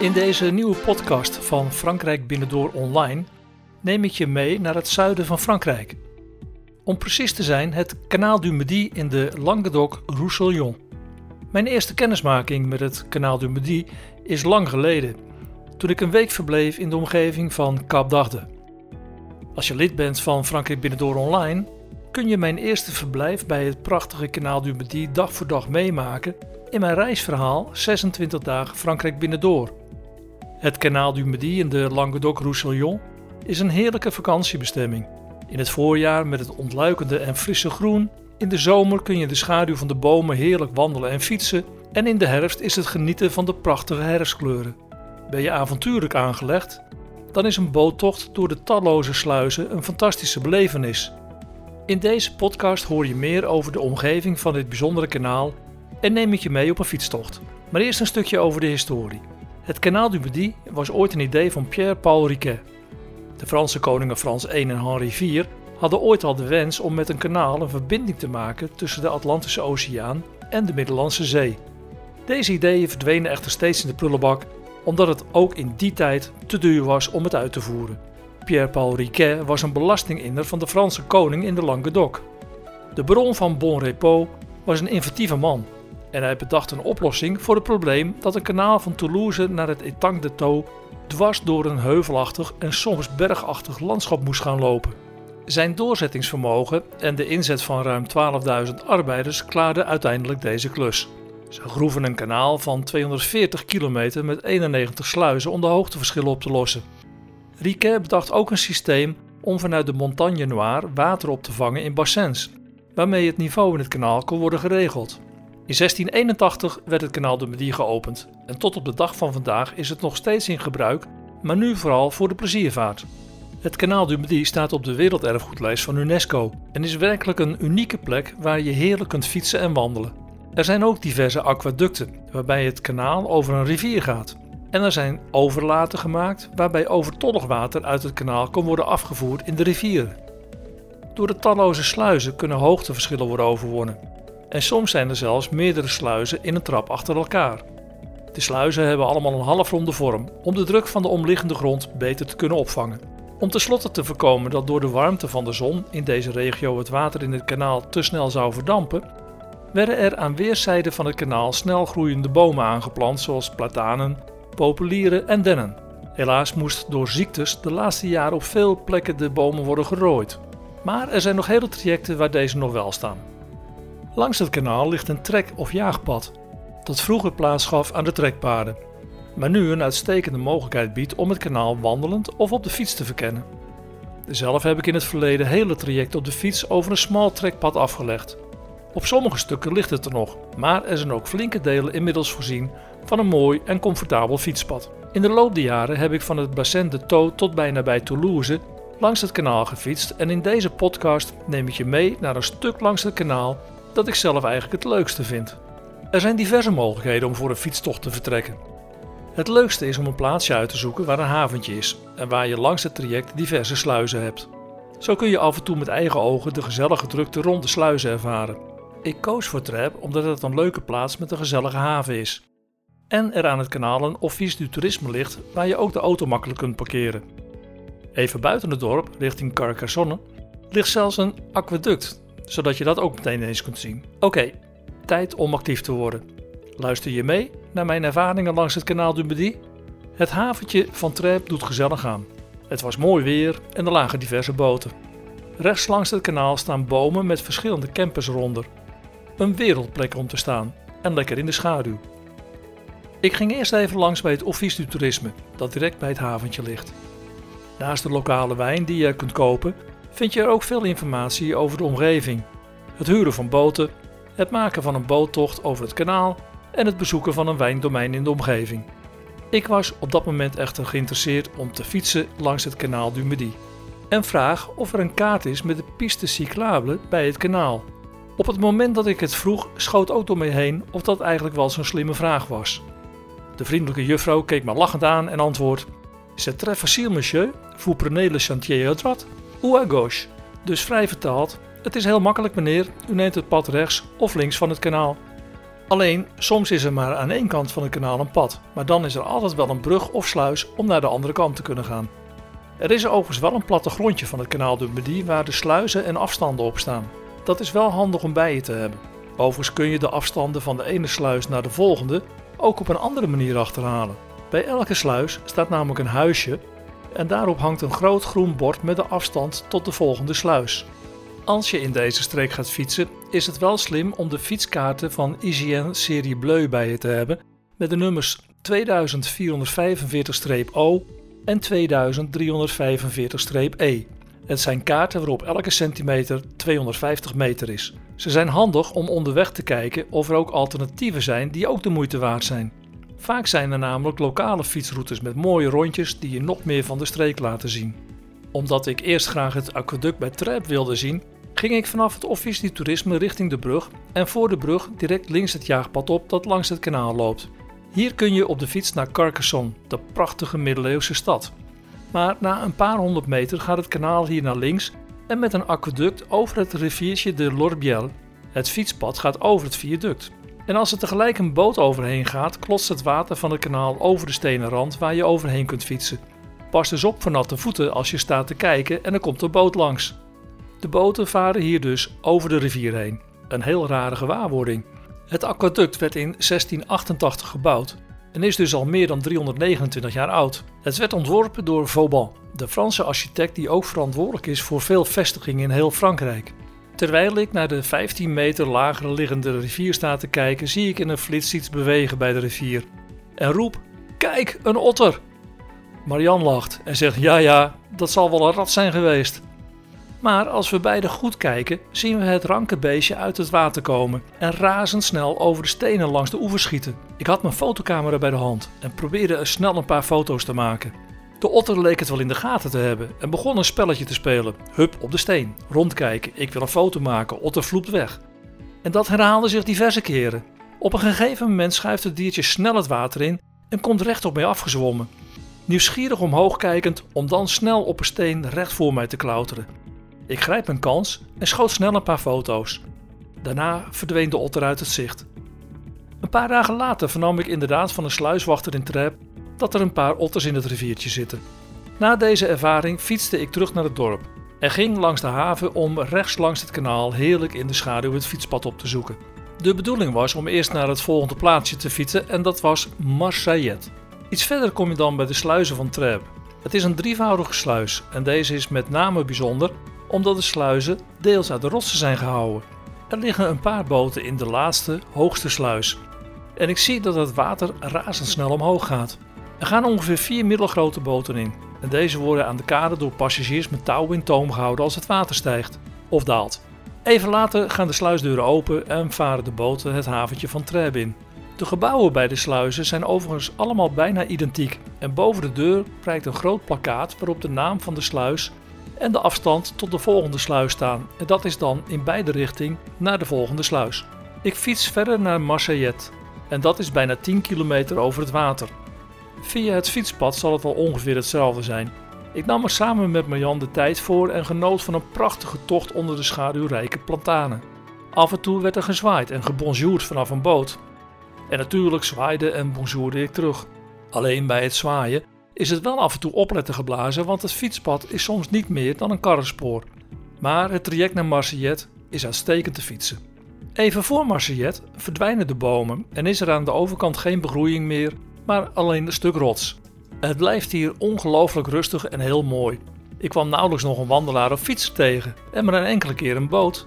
In deze nieuwe podcast van Frankrijk Binnendoor Online neem ik je mee naar het zuiden van Frankrijk. Om precies te zijn, het Canal du Midi in de Languedoc-Roussillon. Mijn eerste kennismaking met het Canal du Midi is lang geleden, toen ik een week verbleef in de omgeving van Cap d'Agde. Als je lid bent van Frankrijk Binnendoor Online, kun je mijn eerste verblijf bij het prachtige Canal du Midi dag voor dag meemaken in mijn reisverhaal 26 dagen Frankrijk Binnendoor. Het Canal du Midi in de Languedoc-Roussillon is een heerlijke vakantiebestemming. In het voorjaar met het ontluikende en frisse groen. In de zomer kun je de schaduw van de bomen heerlijk wandelen en fietsen. En in de herfst is het genieten van de prachtige herfstkleuren. Ben je avontuurlijk aangelegd? Dan is een boottocht door de talloze sluizen een fantastische belevenis. In deze podcast hoor je meer over de omgeving van dit bijzondere kanaal en neem ik je mee op een fietstocht. Maar eerst een stukje over de historie. Het Kanaal du was ooit een idee van Pierre-Paul Riquet. De Franse koningen Frans I en Henri IV hadden ooit al de wens om met een kanaal een verbinding te maken tussen de Atlantische Oceaan en de Middellandse Zee. Deze ideeën verdwenen echter steeds in de prullenbak, omdat het ook in die tijd te duur was om het uit te voeren. Pierre-Paul Riquet was een belastinginder van de Franse koning in de Languedoc. De baron van Bon Repos was een inventieve man en hij bedacht een oplossing voor het probleem dat een kanaal van Toulouse naar het Etang de Thau dwars door een heuvelachtig en soms bergachtig landschap moest gaan lopen. Zijn doorzettingsvermogen en de inzet van ruim 12.000 arbeiders klaarden uiteindelijk deze klus. Ze groeven een kanaal van 240 kilometer met 91 sluizen om de hoogteverschillen op te lossen. Riquet bedacht ook een systeem om vanuit de Montagne Noire water op te vangen in bassins, waarmee het niveau in het kanaal kon worden geregeld. In 1681 werd het kanaal de Midi geopend en tot op de dag van vandaag is het nog steeds in gebruik, maar nu vooral voor de pleziervaart. Het kanaal du Midi staat op de werelderfgoedlijst van UNESCO en is werkelijk een unieke plek waar je heerlijk kunt fietsen en wandelen. Er zijn ook diverse aquaducten waarbij het kanaal over een rivier gaat. En er zijn overlaten gemaakt waarbij overtollig water uit het kanaal kan worden afgevoerd in de rivieren. Door de talloze sluizen kunnen hoogteverschillen worden overwonnen en soms zijn er zelfs meerdere sluizen in een trap achter elkaar. De sluizen hebben allemaal een halfronde vorm om de druk van de omliggende grond beter te kunnen opvangen. Om tenslotte te voorkomen dat door de warmte van de zon in deze regio het water in het kanaal te snel zou verdampen, werden er aan weerszijden van het kanaal snel groeiende bomen aangeplant zoals platanen, populieren en dennen. Helaas moest door ziektes de laatste jaren op veel plekken de bomen worden gerooid. Maar er zijn nog hele trajecten waar deze nog wel staan. Langs het kanaal ligt een trek- of jaagpad, dat vroeger plaats gaf aan de trekpaarden, maar nu een uitstekende mogelijkheid biedt om het kanaal wandelend of op de fiets te verkennen. Zelf heb ik in het verleden hele trajecten op de fiets over een smal trekpad afgelegd. Op sommige stukken ligt het er nog, maar er zijn ook flinke delen inmiddels voorzien van een mooi en comfortabel fietspad. In de loop der jaren heb ik van het Bassin de Thau tot bijna bij Toulouse langs het kanaal gefietst en in deze podcast neem ik je mee naar een stuk langs het kanaal dat ik zelf eigenlijk het leukste vind. Er zijn diverse mogelijkheden om voor een fietstocht te vertrekken. Het leukste is om een plaatsje uit te zoeken waar een haventje is en waar je langs het traject diverse sluizen hebt. Zo kun je af en toe met eigen ogen de gezellige drukte rond de sluizen ervaren. Ik koos voor Trap omdat het een leuke plaats met een gezellige haven is. En er aan het kanaal een office du toerisme ligt waar je ook de auto makkelijk kunt parkeren. Even buiten het dorp, richting Carcassonne, ligt zelfs een aquaduct zodat je dat ook meteen eens kunt zien. Oké, tijd om actief te worden. Luister je mee naar mijn ervaringen langs het kanaal du? Het haventje van Trèbes doet gezellig aan. Het was mooi weer en er lagen diverse boten. Rechts langs het kanaal staan bomen met verschillende campers eronder. Een wereldplek om te staan en lekker in de schaduw. Ik ging eerst even langs bij het Office du Toerisme, dat direct bij het haventje ligt. Naast de lokale wijn die je kunt kopen, vind je er ook veel informatie over de omgeving, het huren van boten, het maken van een boottocht over het kanaal en het bezoeken van een wijndomein in de omgeving. Ik was op dat moment echter geïnteresseerd om te fietsen langs het kanaal du Midi en vraag of er een kaart is met de piste cyclable bij het kanaal. Op het moment dat ik het vroeg, schoot ook door me heen of dat eigenlijk wel zo'n slimme vraag was. De vriendelijke juffrouw keek me lachend aan en antwoordt: C'est très facile, monsieur. Vous prenez le chantier à droite ou. Dus vrij vertaald, het is heel makkelijk meneer, u neemt het pad rechts of links van het kanaal. Alleen soms is er maar aan één kant van het kanaal een pad, maar dan is er altijd wel een brug of sluis om naar de andere kant te kunnen gaan. Er is overigens wel een plattegrondje van het kanaal Medi waar de sluizen en afstanden op staan. Dat is wel handig om bij je te hebben. Overigens kun je de afstanden van de ene sluis naar de volgende ook op een andere manier achterhalen. Bij elke sluis staat namelijk een huisje en daarop hangt een groot groen bord met de afstand tot de volgende sluis. Als je in deze streek gaat fietsen, is het wel slim om de fietskaarten van IGN Serie Bleu bij je te hebben met de nummers 2445-O en 2345-E. Het zijn kaarten waarop elke centimeter 250 meter is. Ze zijn handig om onderweg te kijken of er ook alternatieven zijn die ook de moeite waard zijn. Vaak zijn er namelijk lokale fietsroutes met mooie rondjes die je nog meer van de streek laten zien. Omdat ik eerst graag het aquaduct bij Trep wilde zien, ging ik vanaf het Office Toerisme richting de brug en voor de brug direct links het jaagpad op dat langs het kanaal loopt. Hier kun je op de fiets naar Carcassonne, de prachtige middeleeuwse stad. Maar na een paar honderd meter gaat het kanaal hier naar links en met een aquaduct over het riviertje de Lorbiel. Het fietspad gaat over het viaduct. En als er tegelijk een boot overheen gaat, klotst het water van het kanaal over de stenen rand waar je overheen kunt fietsen. Pas dus op voor natte voeten als je staat te kijken en er komt een boot langs. De boten varen hier dus over de rivier heen. Een heel rare gewaarwording. Het aquaduct werd in 1688 gebouwd en is dus al meer dan 329 jaar oud. Het werd ontworpen door Vauban, de Franse architect die ook verantwoordelijk is voor veel vestigingen in heel Frankrijk. Terwijl ik naar de 15 meter lager liggende rivier sta te kijken, zie ik in een flits iets bewegen bij de rivier. En roep: Kijk, een otter! Marian lacht en zegt: Ja, ja, dat zal wel een rat zijn geweest. Maar als we beide goed kijken, zien we het ranke beestje uit het water komen en razendsnel over de stenen langs de oever schieten. Ik had mijn fotocamera bij de hand en probeerde er snel een paar foto's te maken. De otter leek het wel in de gaten te hebben en begon een spelletje te spelen. Hup op de steen, rondkijken, ik wil een foto maken, otter vloept weg. En dat herhaalde zich diverse keren. Op een gegeven moment schuift het diertje snel het water in en komt recht op mij afgezwommen. Nieuwsgierig omhoog kijkend om dan snel op een steen recht voor mij te klauteren. Ik grijp mijn kans en schoot snel een paar foto's. Daarna verdween de otter uit het zicht. Een paar dagen later vernam ik inderdaad van een sluiswachter in Trep dat er een paar otters in het riviertje zitten. Na deze ervaring fietste ik terug naar het dorp en ging langs de haven om rechts langs het kanaal heerlijk in de schaduw het fietspad op te zoeken. De bedoeling was om eerst naar het volgende plaatsje te fietsen en dat was Marseillet. Iets verder kom je dan bij de sluizen van Trèbes. Het is een drievoudige sluis en deze is met name bijzonder omdat de sluizen deels uit de rotsen zijn gehouden. Er liggen een paar boten in de laatste, hoogste sluis. En ik zie dat het water razendsnel omhoog gaat. Er gaan ongeveer vier middelgrote boten in. En deze worden aan de kade door passagiers met touw in toom gehouden als het water stijgt of daalt. Even later gaan de sluisdeuren open en varen de boten het haventje van Trèbes in. De gebouwen bij de sluizen zijn overigens allemaal bijna identiek en boven de deur prijkt een groot plakkaat waarop de naam van de sluis en de afstand tot de volgende sluis staan. En dat is dan in beide richtingen naar de volgende sluis. Ik fiets verder naar Marseillet en dat is bijna 10 kilometer over het water. Via het fietspad zal het wel ongeveer hetzelfde zijn. Ik nam er samen met Marjan de tijd voor en genoot van een prachtige tocht onder de schaduwrijke plantanen. Af en toe werd er gezwaaid en gebonjourd vanaf een boot. En natuurlijk zwaaide en bonjourde ik terug. Alleen bij het zwaaien is het wel af en toe opletten geblazen, want het fietspad is soms niet meer dan een karrenspoor. Maar het traject naar Marseillet is uitstekend te fietsen. Even voor Marseillet verdwijnen de bomen en is er aan de overkant geen begroeiing meer, maar alleen een stuk rots. Het blijft hier ongelooflijk rustig en heel mooi. Ik kwam nauwelijks nog een wandelaar of fietser tegen en maar een enkele keer een boot.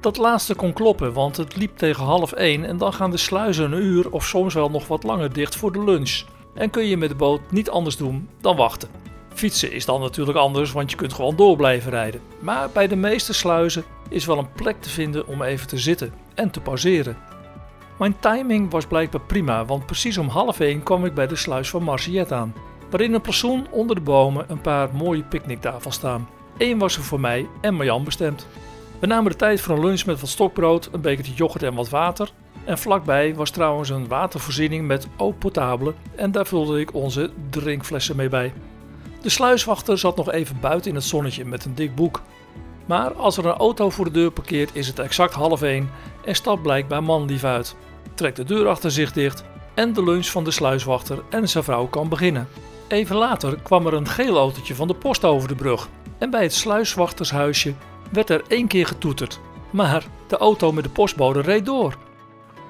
Dat laatste kon kloppen, want het liep tegen half één en dan gaan de sluizen een uur of soms wel nog wat langer dicht voor de lunch en kun je met de boot niet anders doen dan wachten. Fietsen is dan natuurlijk anders, want je kunt gewoon door blijven rijden. Maar bij de meeste sluizen is wel een plek te vinden om even te zitten en te pauzeren. Mijn timing was blijkbaar prima, want precies om half één kwam ik bij de sluis van Marciet aan, waarin een plafond onder de bomen een paar mooie picknicktafels staan. Eén was er voor mij en Marjan bestemd. We namen de tijd voor een lunch met wat stokbrood, een bekertje yoghurt en wat water en vlakbij was trouwens een watervoorziening met eau potable en daar vulde ik onze drinkflessen mee bij. De sluiswachter zat nog even buiten in het zonnetje met een dik boek. Maar als er een auto voor de deur parkeert is het exact half één en stapt blijkbaar manlief uit. Trekt de deur achter zich dicht en de lunch van de sluiswachter en zijn vrouw kan beginnen. Even later kwam er een geel autootje van de post over de brug en bij het sluiswachtershuisje werd er één keer getoeterd. Maar de auto met de postbode reed door.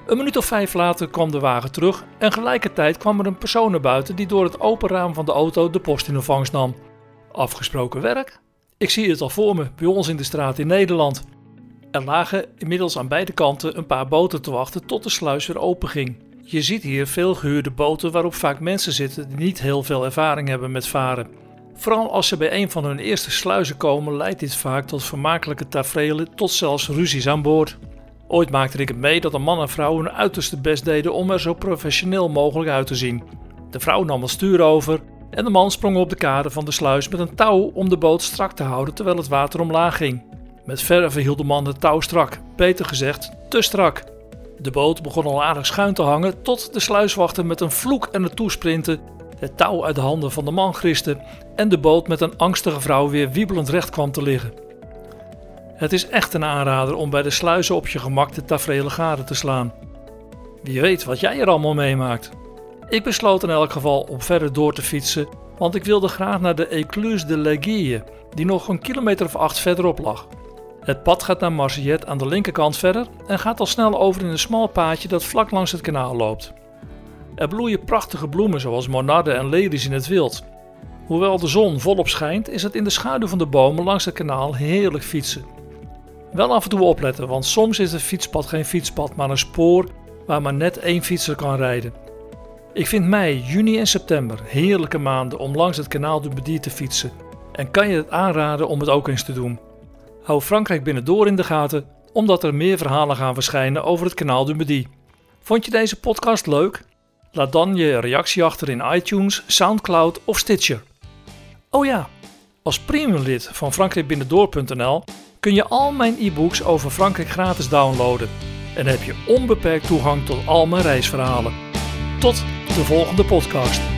Een minuut of vijf later kwam de wagen terug en gelijkertijd kwam er een persoon naar buiten die door het open raam van de auto de post in ontvangst nam. Afgesproken werk? Ik zie het al voor me bij ons in de straat in Nederland. Er lagen inmiddels aan beide kanten een paar boten te wachten tot de sluis weer open ging. Je ziet hier veel gehuurde boten waarop vaak mensen zitten die niet heel veel ervaring hebben met varen. Vooral als ze bij een van hun eerste sluizen komen, leidt dit vaak tot vermakelijke tafereelen tot zelfs ruzies aan boord. Ooit maakte ik het mee dat een man en vrouw hun uiterste best deden om er zo professioneel mogelijk uit te zien. De vrouw nam het stuur over en de man sprong op de kade van de sluis met een touw om de boot strak te houden terwijl het water omlaag ging. Met verve hield de man het touw strak, beter gezegd te strak. De boot begon al aardig schuin te hangen tot de sluiswachter met een vloek en een toesprinten het touw uit de handen van de man griste en de boot met een angstige vrouw weer wiebelend recht kwam te liggen. Het is echt een aanrader om bij de sluizen op je gemak de tafereelen gade te slaan. Wie weet wat jij er allemaal meemaakt. Ik besloot in elk geval om verder door te fietsen, want ik wilde graag naar de Écluse de Laguille, die nog een kilometer of acht verderop lag. Het pad gaat naar Marseillet aan de linkerkant verder en gaat al snel over in een smal paadje dat vlak langs het kanaal loopt. Er bloeien prachtige bloemen zoals monarden en lelies in het wild. Hoewel de zon volop schijnt, is het in de schaduw van de bomen langs het kanaal heerlijk fietsen. Wel af en toe opletten, want soms is het fietspad geen fietspad, maar een spoor waar maar net één fietser kan rijden. Ik vind mei, juni en september heerlijke maanden om langs het kanaal du Midi te fietsen en kan je het aanraden om het ook eens te doen. Hou Frankrijk binnendoor in de gaten, omdat er meer verhalen gaan verschijnen over het kanaal du Midi. Vond je deze podcast leuk? Laat dan je reactie achter in iTunes, Soundcloud of Stitcher. Oh ja, als premiumlid van frankrijkbinnendoor.nl kun je al mijn e-books over Frankrijk gratis downloaden. En heb je onbeperkt toegang tot al mijn reisverhalen. Tot de volgende podcast.